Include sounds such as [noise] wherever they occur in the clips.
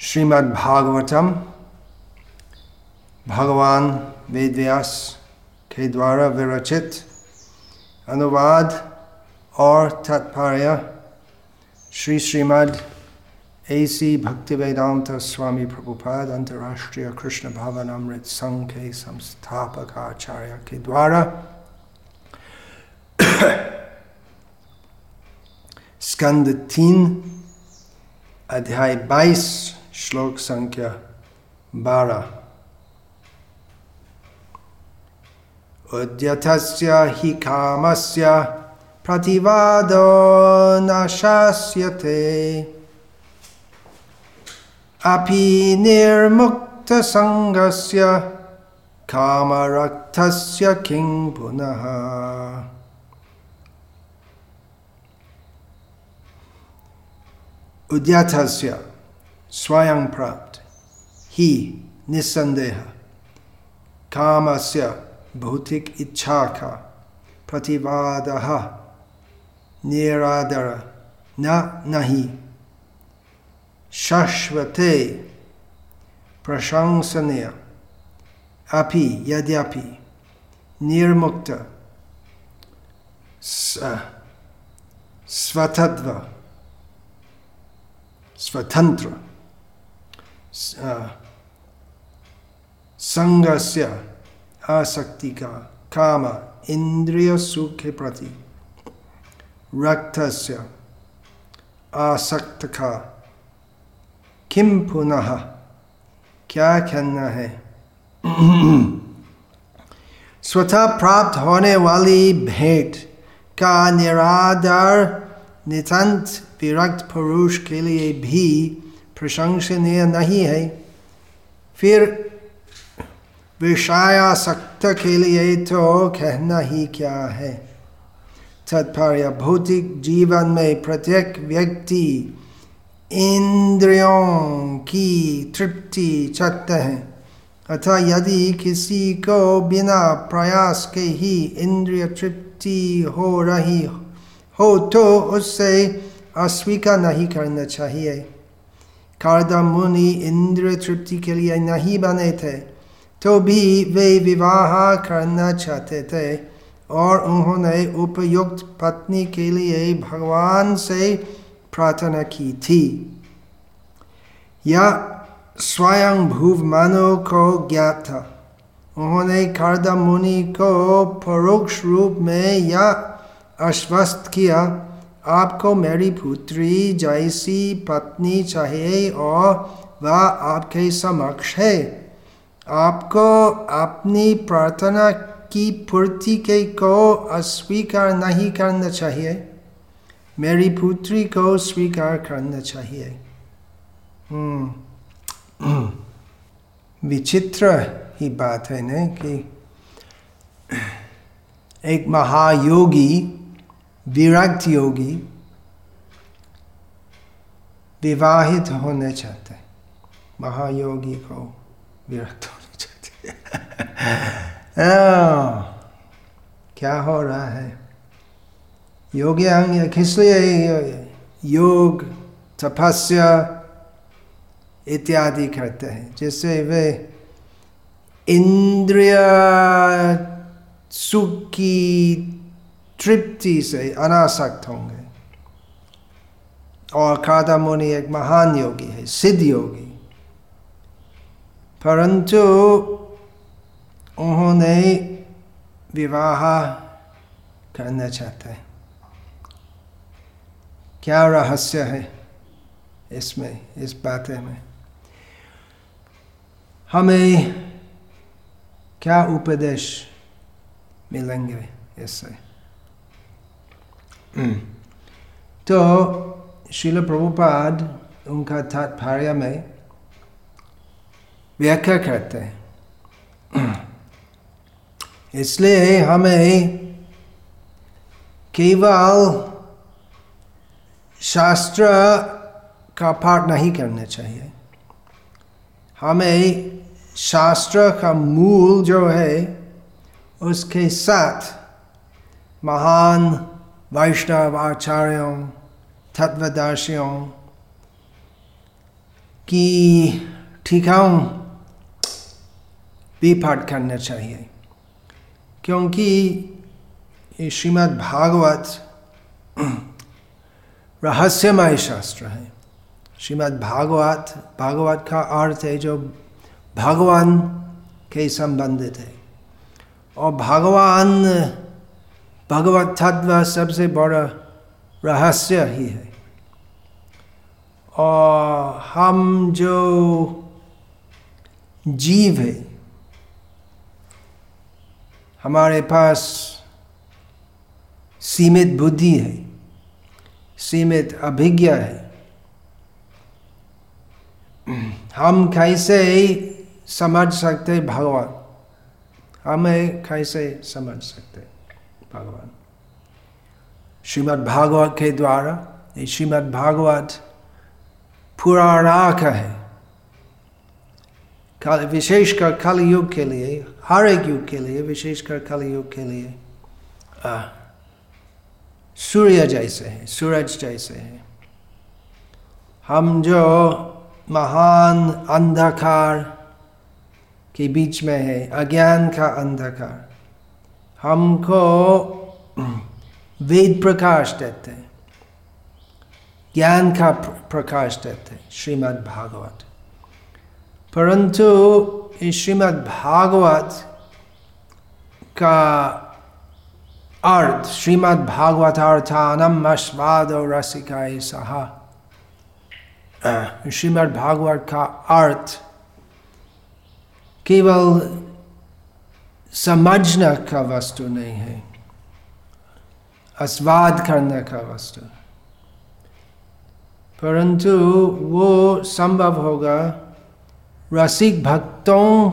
श्रीमद् भागवतम भगवान वेदव्यास के द्वारा विरचित अनुवाद और तात्पर्य श्री श्रीमद् एसी भक्ति वेदांत स्वामी प्रभुपाद अंतर्राष्ट्रीय कृष्ण भवन अमृत संघ के संस्थापक आचार्य के द्वारा स्कंद तीन, अध्याय बाईस श्लोक संख्या बारह उद्यतस्य हि कामस्य प्रतिवादो न शास्यते अपि निर्मुक्तसङ्गस्य कामरक्तस्य किं पुनः उद्यतस्य स्वयं प्राप्त ही निसंदेह कामस्य भौतिक इच्छा का प्रतिवाद निरादर न नहीं शाश्वते प्रशंसनीय अपि यद्यपि निर्मुक्त स्वतत्व स्वतंत्र संगस्य आसक्ति का काम, इंद्रिय सुख के प्रति रक्त आसक्त का किम पुनः, क्या कहना है? स्वतः प्राप्त होने वाली भेंट का निराधार नितांत विरक्त पुरुष के लिए भी प्रशंसनीय नहीं है। फिर विषयासक्त के लिए तो कहना ही क्या है तत्पर्य भौतिक जीवन में प्रत्येक व्यक्ति इंद्रियों की तृप्ति चाहते हैं अतः यदि किसी को बिना प्रयास के ही इंद्रिय तृप्ति हो रही हो तो उससे अस्वीकार नहीं करना चाहिए। कार्दा मुनि इंद्रिय तृप्ति के लिए नहीं बने थे तो भी वे विवाह करना चाहते थे और उन्होंने उपयुक्त पत्नी के लिए भगवान से प्रार्थना की थी या स्वयं भूव मानो को ज्ञात था उन्होंने कार्दा मुनि को परोक्ष रूप में या आश्वस्त किया आपको मेरी पुत्री जैसी पत्नी चाहिए और वह आपके समक्ष है। आपको अपनी प्रार्थना की पूर्ति के को अस्वीकार नहीं करना चाहिए। मेरी पुत्री को स्वीकार करना चाहिए। [clears throat] विचित्र ही बात है न कि एक महायोगी विरक्त योगी विवाहित होने चाहते महायोगी को विरक्त होने चाहते [laughs] क्या हो रहा है? योगी अंग किस योग, तपस्या इत्यादि करते हैं, जिससे वे इंद्रिय सुख की तृप्ति से अनासक्त होंगे। और कादा मुनि एक महान योगी है, सिद्ध योगी। परंतु उन्होंने विवाह करना चाहते हैं। क्या रहस्य है इसमें, इस बातें में? हमें क्या उपदेश मिलेंगे इससे? तो शिल प्रभुपाद उनका तात्पर्य में व्याख्या करते हैं। इसलिए हमें केवल शास्त्र का पाठ नहीं करना चाहिए। हमें शास्त्र का मूल जो है, उसके साथ महान वैष्णव आचार्यों तत्वदर्शियों की ठिकाऊ भी पाठ करना चाहिए। क्योंकि श्रीमद् भागवत [clears throat] रहस्यमय शास्त्र है। श्रीमद् भागवत भागवत का अर्थ है जो भगवान के संबंधित है। और भगवान भगवत तत्व सबसे बड़ा रहस्य ही है। और हम जो जीव है, हमारे पास सीमित बुद्धि है, सीमित अभिज्ञा है। हम कैसे समझ सकते भगवान? हमें कैसे समझ सकते भगवान। श्रीमद् भागवत के द्वारा, ये श्रीमद् भागवत पुराणाक है। कल विशेषकर कल युग के लिए, हर एक युग के लिए विशेषकर कल युग के लिए सूर्य जैसे है, सूरज जैसे है। हम जो महान अंधकार के बीच में है, अज्ञान का अंधकार हमको वेद प्रकाश देते हैं। ज्ञान का प्रकाश देते हैं, श्रीमद् भागवत। परंतु श्रीमद् भागवत का अर्थ, श्रीमद् भागवत अर्थानम अस्वाद और रसिकाय सहा। श्रीमद् भागवत का अर्थ केवल समझने का वस्तु नहीं है। अस्वाद करने का वस्तु। परंतु वो संभव होगा रसिक भक्तों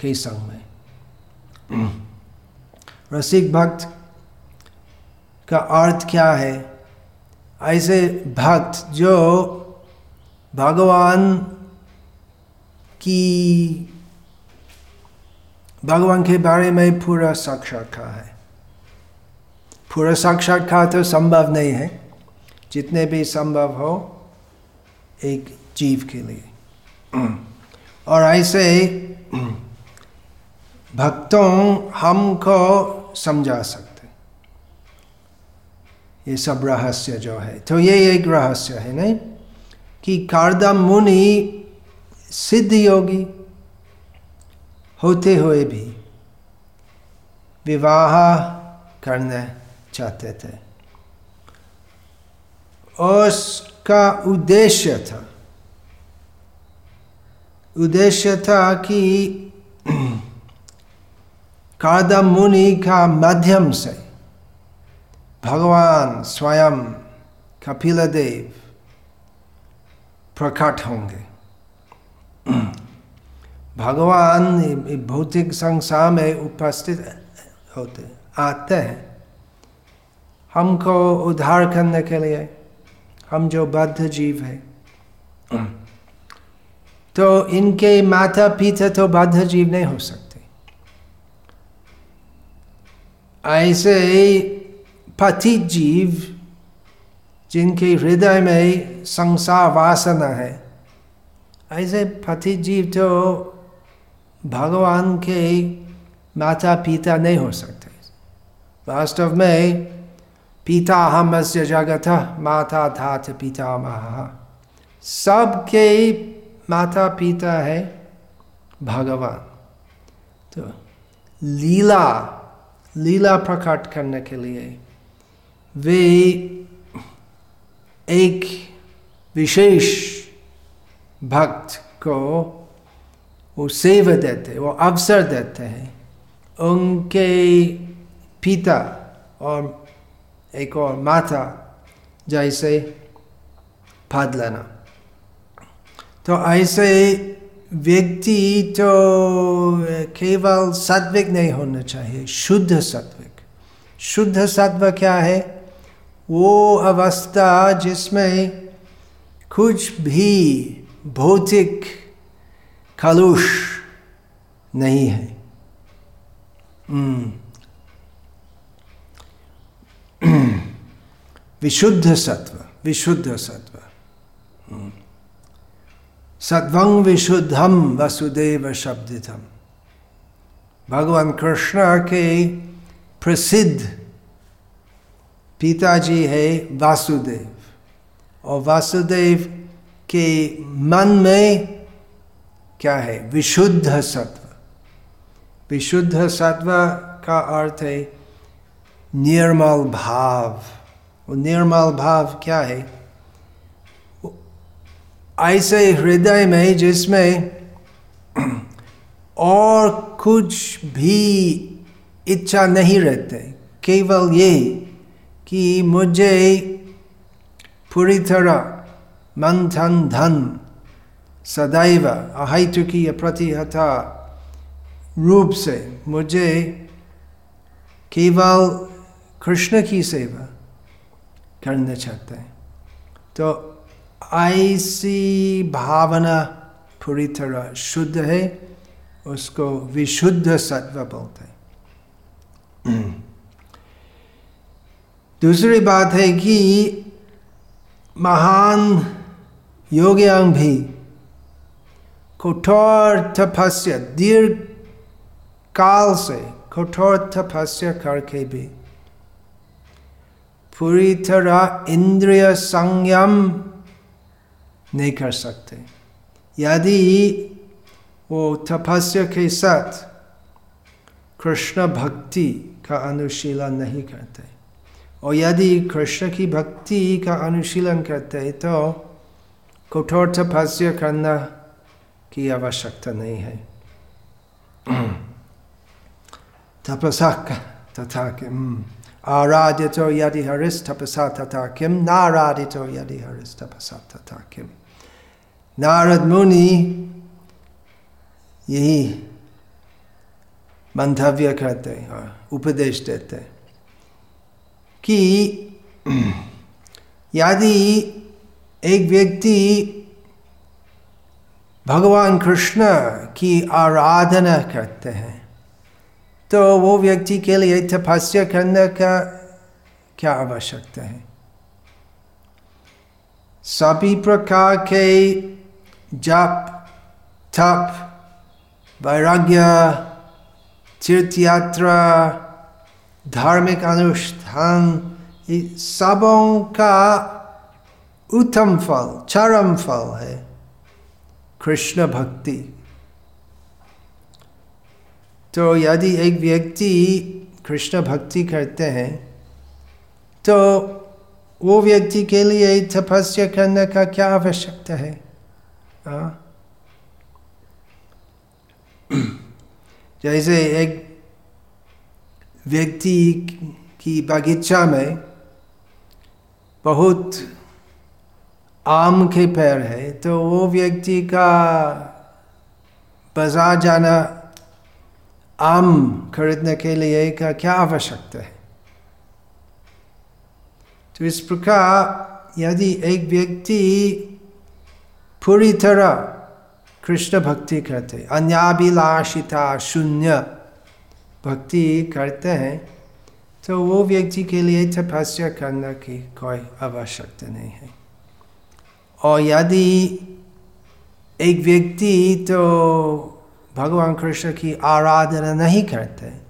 के संग में। रसिक भक्त का अर्थ क्या है? ऐसे भक्त जो भगवान की भगवान के बारे में पूरा साक्षात्कार है। पूरा साक्षात्कार तो संभव नहीं है। जितने भी संभव हो, एक जीव के लिए। और ऐसे भक्तों हमको समझा सकते ये सब रहस्य जो है तो ये एक रहस्य है, नहीं? कि कारदम मुनि सिद्ध योगी होते हुए भी विवाह करना चाहते थे। उसका उद्देश्य था उद्देश्य था कि कादम मुनि का माध्यम से भगवान स्वयं कपिल देव प्रकट होंगे। भगवान भौतिक संसार में उपस्थित होते, आते हैं। हमको उद्धार करने के लिए हम जो बद्ध जीव है। तो इनके माता पिता तो बद्ध जीव नहीं हो सकते। ऐसे पति जीव जिनके हृदय में संसार वासना है, ऐसे पति जीव तो भगवान के माता पिता नहीं हो सकते। वास्तव में पिता हमस्य जगत माता धात पिता महा सबके माता पिता है भगवान। तो लीला लीला प्रकट करने के लिए वे एक विशेष भक्त को वो सेवा देते वो अवसर देते हैं। उनके पिता और एक और माता, जैसे पद लेना तो ऐसे व्यक्ति तो केवल सात्विक नहीं होना चाहिए, शुद्ध सात्विक। शुद्ध सत्व क्या है? वो अवस्था जिसमें कुछ भी भौतिक खलुष नहीं है। [clears throat] विशुद्ध सत्व विशुद्ध सत्व। सत्वंग विशुद्धम वसुदेव शब्दितम। भगवान कृष्ण के प्रसिद्ध पिताजी है वासुदेव। और वासुदेव के मन में क्या है? विशुद्ध सत्व। विशुद्ध सत्व का अर्थ है निर्मल भाव। वो निर्मल भाव क्या है? ऐसे हृदय में, जिसमें और कुछ भी इच्छा नहीं रहते, केवल ये कि मुझे पूरी तरह मन धन धन सदैव अहितुकी प्रतिहता रूप से मुझे केवल कृष्ण की सेवा करना चाहते हैं। तो ऐसी भावना पूरी तरह शुद्ध है, उसको विशुद्ध सत्व बोलते हैं। दूसरी बात है कि महान योग्यांग भी कठोर तपस्या दीर्घ काल से कठोर तपस्या करके भी। पूरी तरह इंद्रिय संयम नहीं कर सकते। यदि वो तपस्या के साथ कृष्ण भक्ति का अनुशीलन नहीं करते, और यदि कृष्ण की भक्ति का अनुशीलन करते तो कठोर तपस्या करना की आवश्यकता नहीं है। [clears throat] तपसा तथा किम आराधितो यदि हरिस तपसा तथा किम नाराधितो यदि हरिस तपसा तथा किम नारद मुनि, यही मंतव्य करते उपदेश देते कि [clears throat] यदि एक व्यक्ति भगवान कृष्ण की आराधना करते हैं। तो वो व्यक्ति के लिए तपस्या करने का क्या आवश्यकता है? सभी प्रकार के जप, तप, वैराग्य, तीर्थ यात्रा, धार्मिक अनुष्ठान सबों का उत्तम फल, चरम फल है। कृष्ण भक्ति तो यदि एक व्यक्ति कृष्ण भक्ति करते हैं तो वो व्यक्ति के लिए तपस्या करने का क्या आवश्यकता है आ? [clears throat] जैसे एक व्यक्ति की बगीचा में बहुत आम के पेड़ है तो वो व्यक्ति का बाज़ार जाना आम खरीदने के लिए का क्या आवश्यकता है? तो इस प्रकार यदि एक व्यक्ति पूरी तरह कृष्ण भक्ति करते, अन्याभिलाषिता शून्य भक्ति करते हैं तो वो व्यक्ति के लिए तपस्या करने की कोई आवश्यकता नहीं है। और यदि एक व्यक्ति तो भगवान कृष्ण की आराधना नहीं करते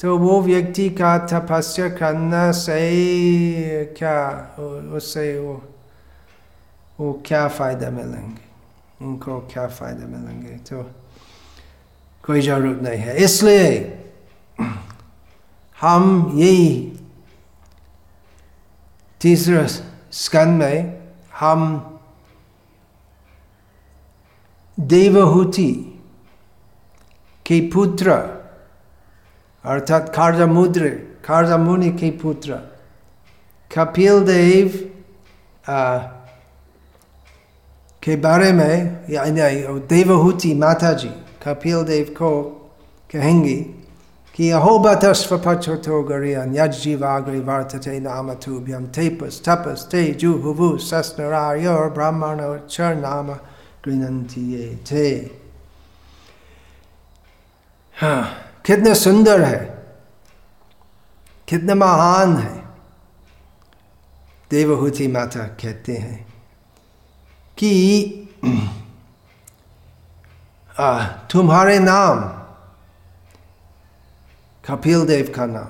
तो वो व्यक्ति का तपस्या करना से क्या, उससे वो वो क्या फ़ायदा मिलेंगे? उनको क्या फ़ायदा मिलेंगे? तो कोई ज़रूरत नहीं है। इसलिए हम यही तीसरे स्कंद में हम देवहूति के पुत्र, अर्थात खारजामुद्र, खारजामुनि के पुत्र कपिल देव के बारे में या देवहूति माता जी कपिल देव को कहेंगे कि अहोबत स्वपचोतो गरियन यज्जीवाग्रि वर्तते नाम तुभ्यम तेपस तपस ते जुहुवु सस्नरायोर ब्राह्मण चर नाम गृणंती ये हाँ कितना सुंदर है कितना महान है देवहूति माता कहते हैं कि आ, तुम्हारे नाम कपिल देव का नाम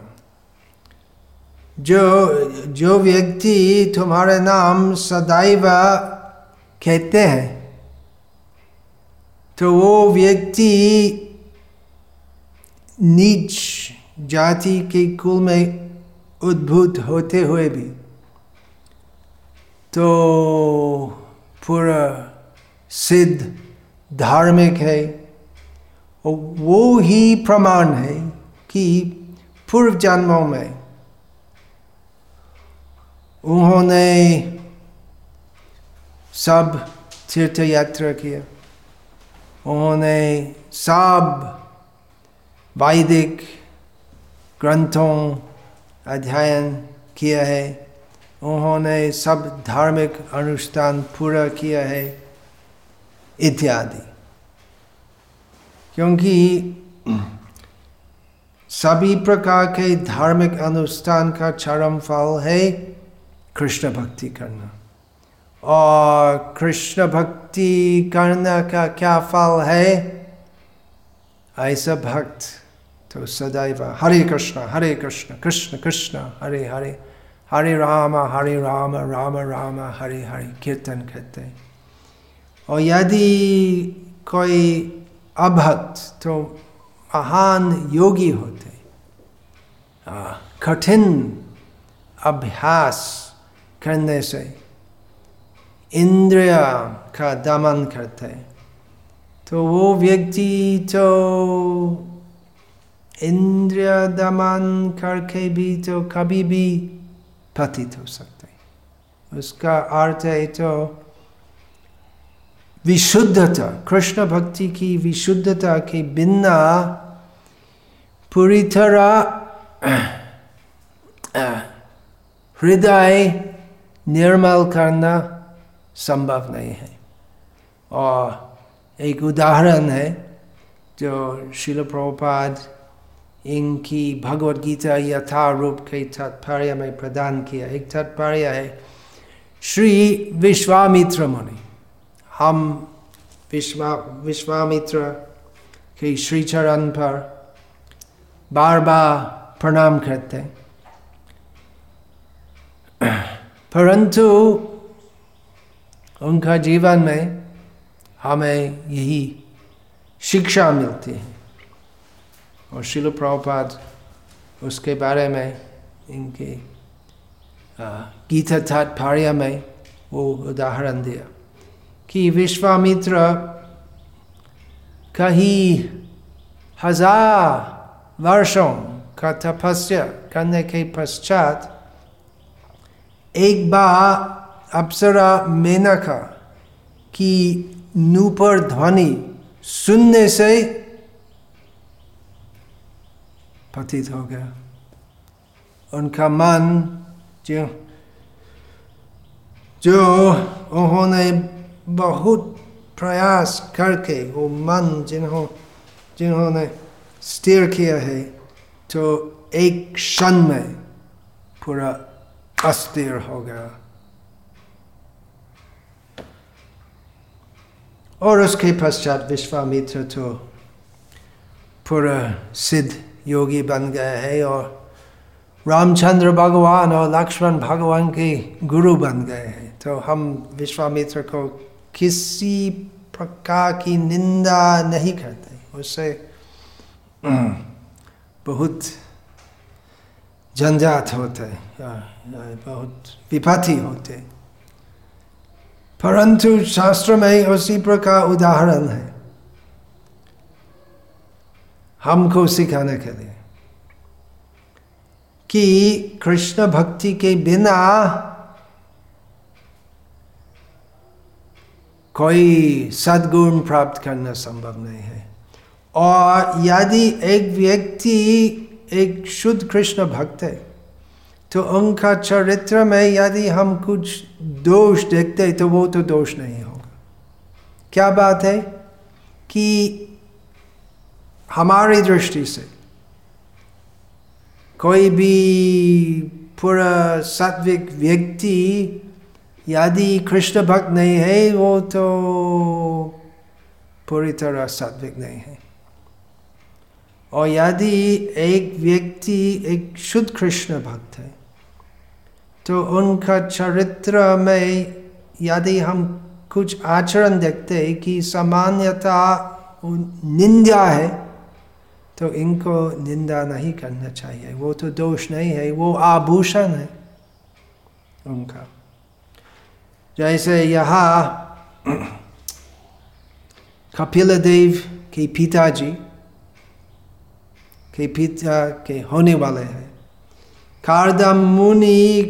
जो जो व्यक्ति तुम्हारे नाम सदैव कहते हैं तो वो व्यक्ति नीच जाति के कुल में उद्भूत होते हुए भी तो पूरा सिद्ध धार्मिक है, वो ही प्रमाण है। कि पूर्व जन्मों में उन्होंने सब तीर्थ यात्रा किया। उन्होंने सब वैदिक ग्रंथों अध्ययन किया है। उन्होंने सब धार्मिक अनुष्ठान पूरा किया है, इत्यादि। क्योंकि सभी प्रकार के धार्मिक अनुष्ठान का चरम फल है कृष्ण भक्ति करना। और कृष्ण भक्ति करने का क्या फल है? ऐसा भक्त तो सदैव हरे कृष्ण हरे कृष्ण कृष्ण कृष्ण, हरे हरे हरे राम हरे राम राम राम, हरे हरे, कीर्तन करते और यदि कोई अभक्त तो महान योगी होते। कठिन अभ्यास करने से इंद्रिया का दमन करते। तो वो व्यक्ति तो इंद्रिय दमन करके भी तो कभी भी पतित हो सकते। उसका अर्थ है तो विशुद्धता, कृष्ण भक्ति की विशुद्धता के बिना पूरी तरह हृदय निर्मल करना संभव नहीं है और एक उदाहरण है जो शिल प्रभुपाद इनकी भगवत गीता यथा रूप के तात्पर्य में प्रदान किया एक तात्पर्य है श्री विश्वामित्र मुनि हम विश्वा विश्वामित्र के श्री चरण पर बार बार प्रणाम करते परंतु उनका जीवन में हमें यही शिक्षा मिलती है। और शिल प्रभुपाद उसके बारे में इनके गीता तात्पर्य में वो उदाहरण दिया कि विश्वामित्र कहीं हज़ार वर्षों का तपस्या करने के पश्चात एक बार अप्सरा मेनका की नूपर ध्वनि सुनने से पतित हो गया उनका मन जो जो उन्होंने बहुत प्रयास करके वो मन जिन्हों जिन्होंने स्थिर किया है तो एक क्षण में पूरा अस्थिर हो गया। और उसके पश्चात विश्वामित्र तो पूरा सिद्ध योगी बन गए हैं और रामचंद्र भगवान और लक्ष्मण भगवान के गुरु बन गए हैं। तो हम विश्वामित्र को किसी प्रकार की निंदा नहीं करते उससे बहुत झंझाट होते बहुत विपत्ति होते। परंतु शास्त्र में उसी प्रकार उदाहरण है। हमको सिखाने के लिए कि कृष्ण भक्ति के बिना कोई सदगुण प्राप्त करना संभव नहीं है। और यदि एक व्यक्ति एक शुद्ध कृष्ण भक्त है तो उनका चरित्र में यदि हम कुछ दोष देखते तो वो तो दोष नहीं होगा। क्या बात है? कि हमारी दृष्टि से कोई भी पूरा सात्विक व्यक्ति यदि कृष्ण भक्त नहीं है, वो तो पूरी तरह सात्विक नहीं है। और यदि एक व्यक्ति एक शुद्ध कृष्ण भक्त है तो उनका चरित्र में यदि हम कुछ आचरण देखते हैं कि सामान्यता निंदा है तो इनको निंदा नहीं करना चाहिए। वो तो दोष नहीं है, वो आभूषण है उनका। जैसे यहाँ कपिल देव के पिताजी के पिता के होने वाले हैं। कारदम मुनि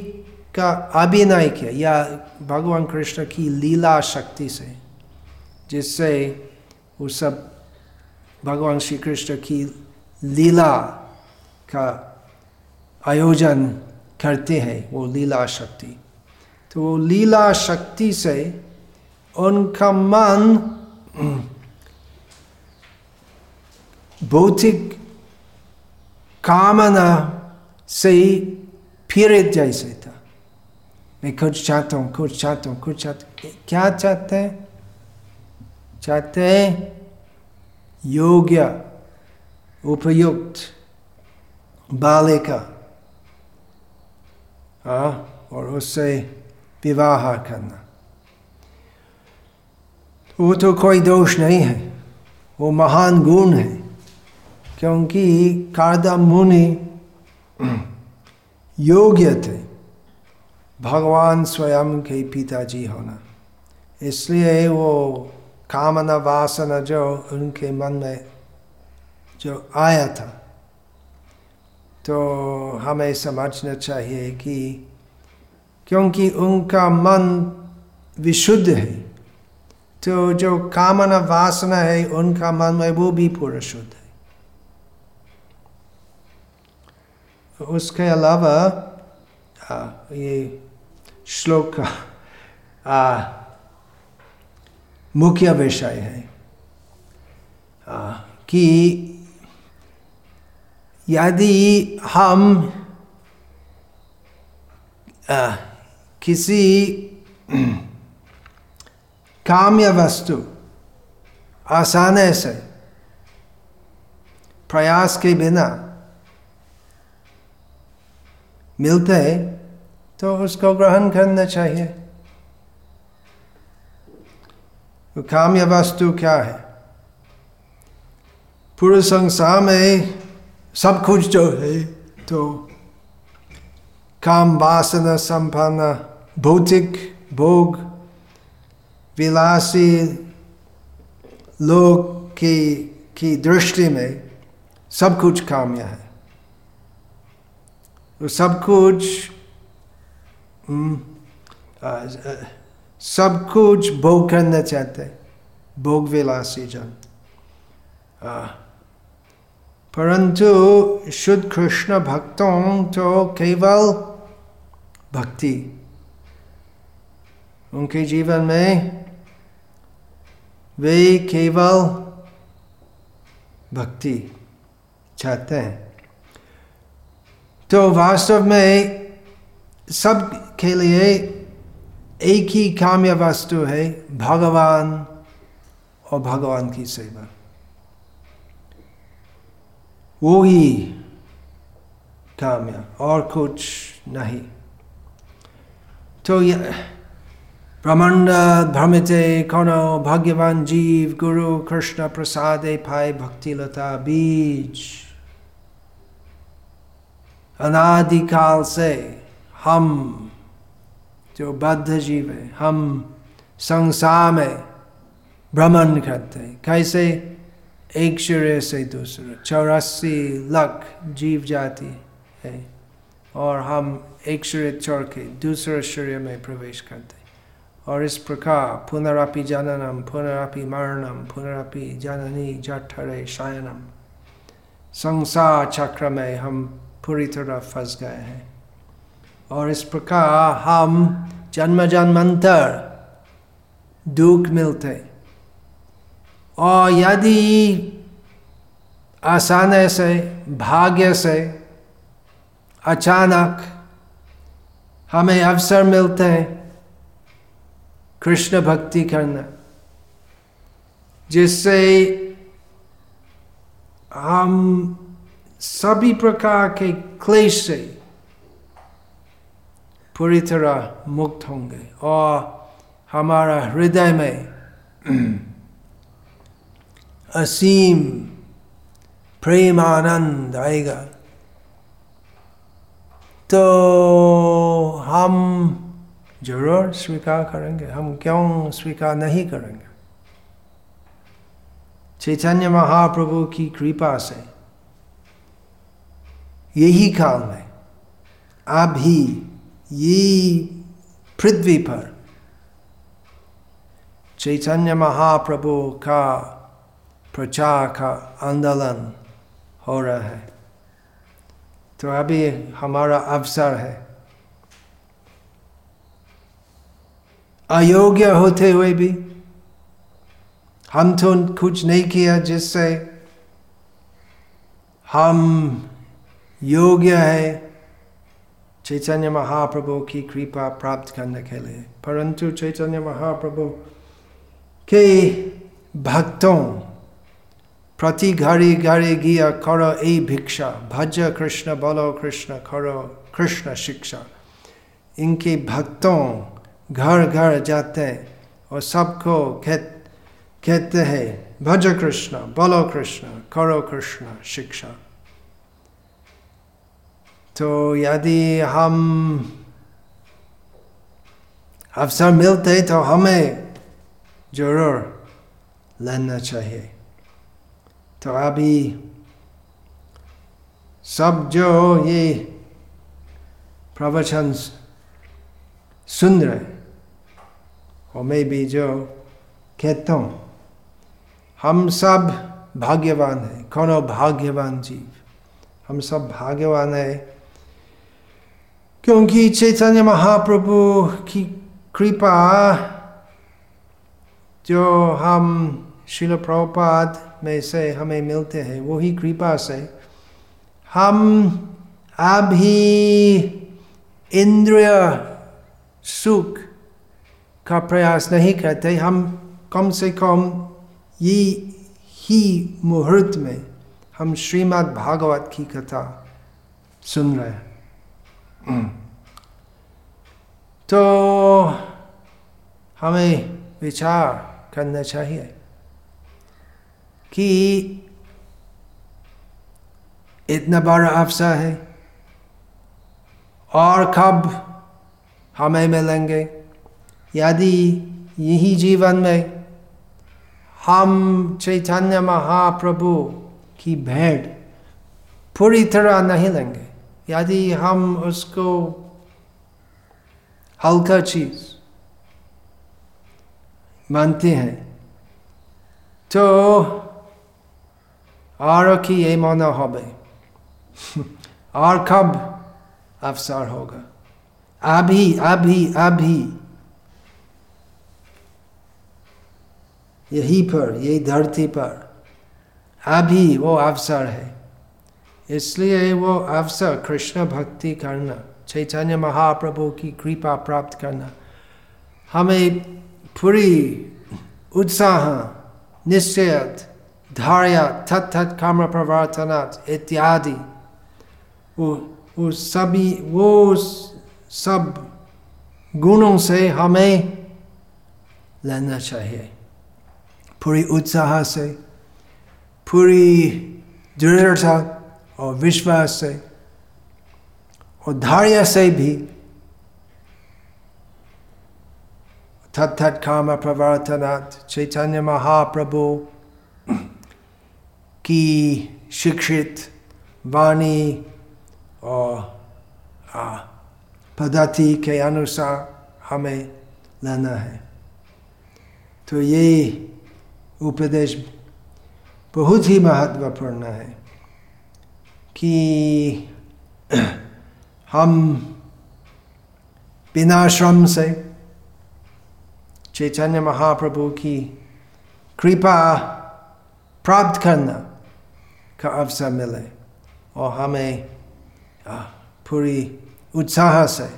का अभिनय किया। या भगवान कृष्ण की लीला शक्ति से, जिससे वो सब भगवान श्री कृष्ण की लीला का आयोजन करते हैं, वो लीला शक्ति। तो वो लीला शक्ति से उनका मन [clears throat] भौतिक कामना से पीड़ित जैसे था मैं कुछ चाहता हूँ कुछ चाहता हूँ कुछ चाहता हूँ क्या चाहते हैं चाहते हैं योग्य उपयुक्त बालिका हाँ और उससे विवाह करना वो तो कोई दोष नहीं है वो महान गुण है क्योंकि कारदा मुनि योग्य थे। भगवान स्वयं के पिताजी होना। इसलिए वो कामना वासना जो उनके मन में जो आया था। तो हमें समझना चाहिए कि क्योंकि उनका मन विशुद्ध है तो जो कामना वासना है, उनका मन में वो भी पूरा शुद्ध है। उसके अलावा ये श्लोक का मुख्य विषय है कि यदि हम आ, किसी काम्य वस्तु आसानी से प्रयास के बिना मिलते हैं तो उसको ग्रहण करना चाहिए। तो काम्य वस्तु क्या है? पूरे संसार में सब कुछ जो है तो काम वासना, संपन्न, भौतिक भोग, विलासी लोग की की दृष्टि में सब कुछ काम्य है। सब कुछ सब कुछ भोग करना चाहते भोग विलासी जन। परंतु शुद्ध कृष्ण भक्तों तो केवल भक्ति। उनके जीवन में वे केवल भक्ति चाहते हैं। तो वास्तव में सब के लिए एक ही काम्य वस्तु है, भगवान और भगवान की सेवा। वो ही काम्य, और कुछ नहीं। तो ये ब्रह्मांड भ्रमिते कोनो भाग्यवान जीव, गुरु, कृष्ण, प्रसादे, पाए भक्ति लता बीज। अनादिकाल से हम, जो बद्ध जीव है, हम संसार में भ्रमण करते कैसे? एक शरीर से दूसरे। चौरासी लाख जीव जाति है और हम एक शरीर छोड़ के दूसरे शरीर में प्रवेश करते और इस प्रकार पुनरापि जननम, पुनरापि मरणम, पुनरापि जननी, जठरे, शयनम, संसार चक्र में हम पूरी तरह फंस गए हैं। और इस प्रकार हम जन्म जन्मांतर दुख मिलते। और यदि आसानी से, भाग्य से अचानक हमें अवसर मिलते हैं कृष्ण भक्ति करना, जिससे हम सभी प्रकार के क्लेश से पूरी तरह मुक्त होंगे और हमारा हृदय में [clears throat] असीम प्रेम आनंद आएगा। तो हम ज़रूर स्वीकार करेंगे। हम क्यों स्वीकार नहीं करेंगे? चैतन्य महाप्रभु की कृपा से यही काल में। अभी ये पृथ्वी पर। चैतन्य महाप्रभु का प्रचार का आंदोलन हो रहा है। तो अभी हमारा अवसर है। अयोग्य होते हुए भी हम तो कुछ नहीं किया जिससे हम योग्य है। चैतन्य महाप्रभु की कृपा प्राप्त करने के लिए। परंतु चैतन्य महाप्रभु के भक्तों, प्रति घड़ी घड़ी गिया करो ए भिक्षा। भज कृष्ण, बोलो कृष्ण, करो कृष्ण शिक्षा। इनके भक्तों घर घर जाते और सबको कहते हैं, भज कृष्ण, बोलो कृष्ण, करो कृष्ण शिक्षा। तो यदि हम अवसर मिलते तो हमें ज़रूर लेना चाहिए। तो अभी सब जो ये प्रवचन सुन रहे और मैं भी जो कहता हूँ, हम सब भाग्यवान है। कौन भाग्यवान जीव? हम सब भाग्यवान है क्योंकि चैतन्य महाप्रभु की कृपा जो हम शिल प्रपात में से हमें मिलते हैं वही कृपा से हम अभी इंद्रिय सुख का प्रयास नहीं करते हम कम से कम ये ही मुहूर्त में हम श्रीमद् भागवत की कथा सुन रहे हैं तो हमें विचार करना चाहिए कि इतना बड़ा अवसर है और कब हमें मिलेंगे। यदि यही जीवन में हम चैतन्य महाप्रभु की भेंट पूरी तरह नहीं लेंगे यदि हम उसको हल्का चीज़ मानते हैं तो और कि ये मना হবে [laughs] और कब अवसर होगा? अभी अभी अभी। यही पर, यही धरती पर। अभी वो अवसर है। इसलिए वो अवसर कृष्ण भक्ति करना, चैतन्य महाप्रभु की कृपा प्राप्त करना। हमें पूरी उत्साह निश्चय धार्य थत थत काम प्रवर्तनात् इत्यादि, वो वो सभी, वो सब गुणों से हमें लेना चाहिए। पूरी उत्साह से, पूरी दृढ़ता और विश्वास से और धैर्य से भी थत थत काम प्रवर्तनात् चैतन्य महाप्रभु की शिक्षित वाणी और पद्धति के अनुसार हमें लेना है। तो ये उपदेश बहुत ही महत्वपूर्ण है। कि हम बिना श्रम से चैतन्य महाप्रभु की कृपा प्राप्त करना का अवसर मिले और हमें पूरी उत्साह से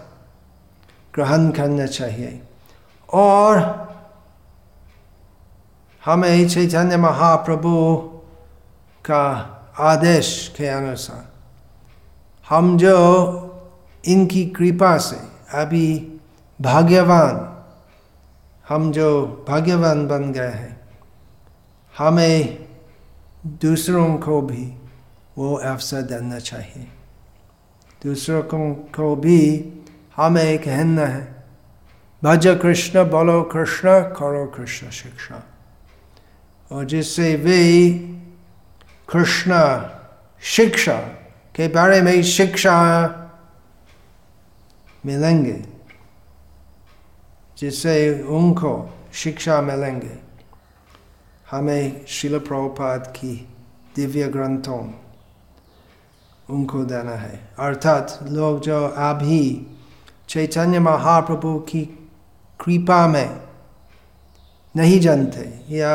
ग्रहण करना चाहिए। और हमें चैतन्य महाप्रभु का आदेश के अनुसार हम जो इनकी कृपा से अभी भाग्यवान, हम जो भाग्यवान बन गए हैं, हमें दूसरों को भी वो अवसर देना चाहिए। दूसरों को भी हमें कहना है, भज कृष्ण, बोलो कृष्ण, करो कृष्ण शिक्षा। और जिससे वे कृष्ण शिक्षा के बारे में शिक्षा मिलेंगे, जिससे उनको शिक्षा मिलेंगे। हमें शिल प्रभुपाद की दिव्य ग्रंथों उनको देना है। अर्थात लोग जो अभी चैतन्य महाप्रभु की कृपा में नहीं जानते, या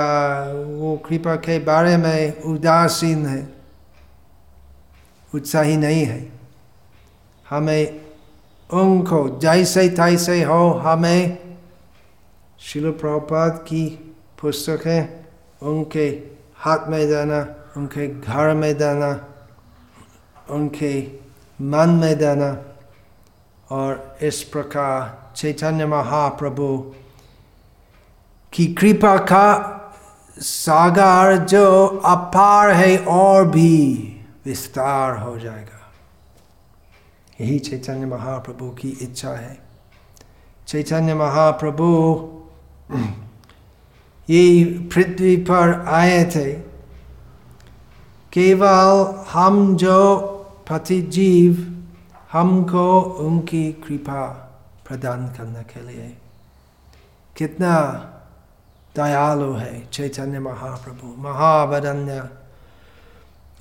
वो कृपा के बारे में उदासीन है, उत्साही नहीं है। हमें उनको जैसे तैसे हो, हमें शिल प्रभुपाद की पुस्तकें उनके हाथ में देना, उनके घर में देना, उनके मन में देना, और इस प्रकार चैतन्य महाप्रभु की कृपा का सागर जो अपार है और भी विस्तार हो जाएगा। यही चैतन्य महाप्रभु की इच्छा है। चैतन्य महाप्रभु, [clears throat] ये पृथ्वी पर आए थे। केवल हम जो पति जीव हमको उनकी कृपा प्रदान करने के लिए कितना दयालु है, चैतन्य महाप्रभु, महावदन्य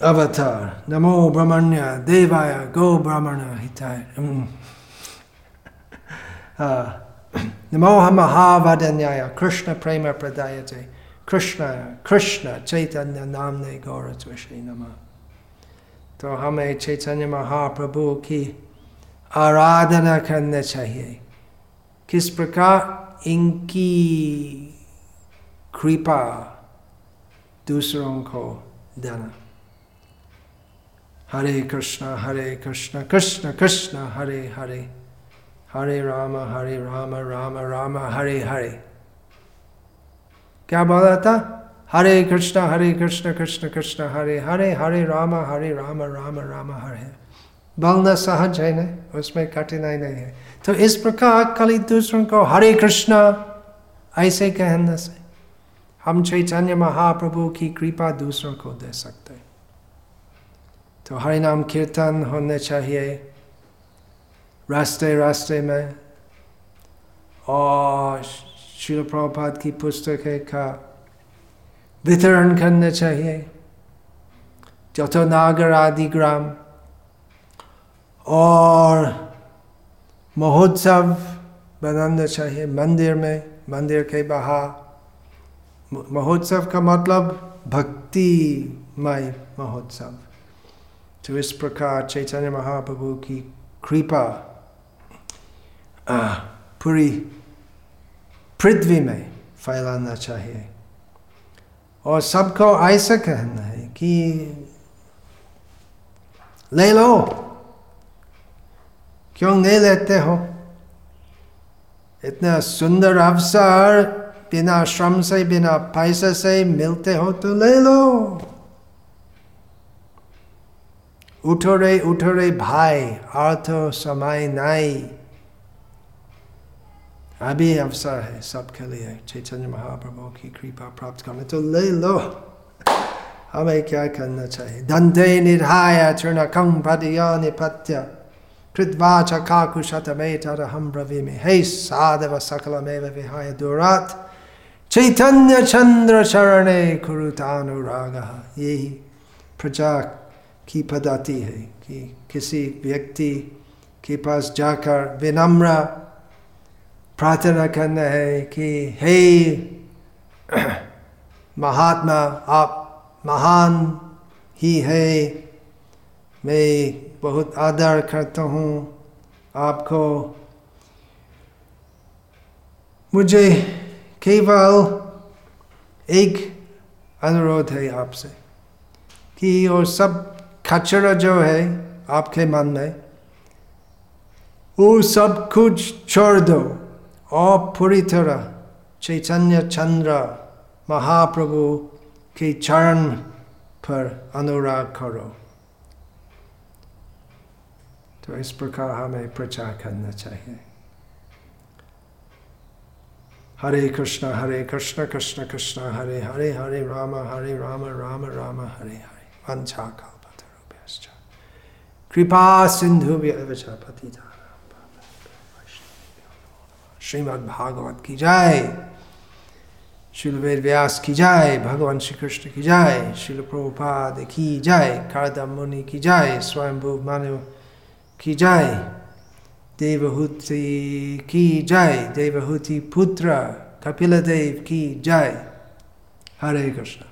अवतार, नमो ब्रह्मण्य देवाय, गो ब्राह्मण हिताय। [laughs] नमो महावदन्याय, कृष्ण प्रेम प्रदाय प्रदायते, कृष्ण कृष्ण चैतन्य नाम ने गौर श्री नम। तो हमें चैतन्य महाप्रभु की आराधना करना चाहिए। किस प्रकार? इनकी कृपा दूसरों को देना हरे कृष्ण हरे कृष्ण कृष्ण कृष्ण हरे हरे हरे राम हरे राम राम राम हरे हरे क्या बोला था हरे कृष्ण हरे कृष्ण कृष्ण कृष्ण हरे हरे हरे राम हरे राम राम राम हरे बोलना सहज है ना? उसमें कठिनाई नहीं है। तो इस प्रकार कल दूसरों को हरे कृष्ण ऐसे कहने से हम चैतन्य महाप्रभु की कृपा दूसरों को दे सकते तो हरि नाम कीर्तन होने चाहिए, रास्ते रास्ते में। और शिल प्रभुपाद की पुस्तक का वितरण करना चाहिए। जो नागर आदि ग्राम। और महोत्सव बनाना चाहिए, मंदिर में, मंदिर के बाहर। महोत्सव का मतलब भक्तिमय महोत्सव। तो इस प्रकार चैतन्य महाप्रभु की कृपा पूरी पृथ्वी में फैलाना चाहिए। और सबको ऐसा कहना है कि ले लो। क्यों नहीं लेते हो? इतना सुंदर अवसर बिना श्रम से बिना पैसे से मिलते हो तो ले लो। उठो रे उठो रे भाई अर्थ समय नहीं अभी अवसर है सबके लिए, चैतन्य महाप्रभु की कृपा प्राप्त करने। तो ले लो। हमें क्या करना चाहिए? निर्हाय चूर्ण कं पदिया निपत्य। कृत्वा च काकुशतमेतरहं ब्रवीमि। हे साधव सकलमेव विहाय दुरात्। चैतन्य चंद्र चरणे कुरुतानुराग। यही प्रजा की पद्धति है कि किसी व्यक्ति के पास जाकर विनम्र प्रार्थना करना है कि, हे महात्मा, आप महान ही है। मैं बहुत आदर करता हूँ। आपको मुझे केवल एक अनुरोध है आपसे कि और सब खचरा जो है आपके मन में वो सब कुछ छोड़ दो और पूरी तरह चैतन्य चंद्र महाप्रभु के चरण पर अनुराग करो तो इस प्रकार हमें प्रचार करना चाहिए हरे कृष्ण हरे कृष्ण कृष्ण कृष्ण हरे हरे हरे राम हरे राम राम राम हरे हरे वंशा कल्पतरुभ्यश्च कृपा सिंधु पति श्रीमद् भागवत की जाय शिल वेद व्यास की जाय भगवान श्री कृष्ण की जाय शिल प्रभुपाद की जाय कारदम मुनि की जाय स्वयंभू मानव की जाय देवहूति की जय। देवहूति पुत्र कपिल देव की जय। हरे कृष्ण।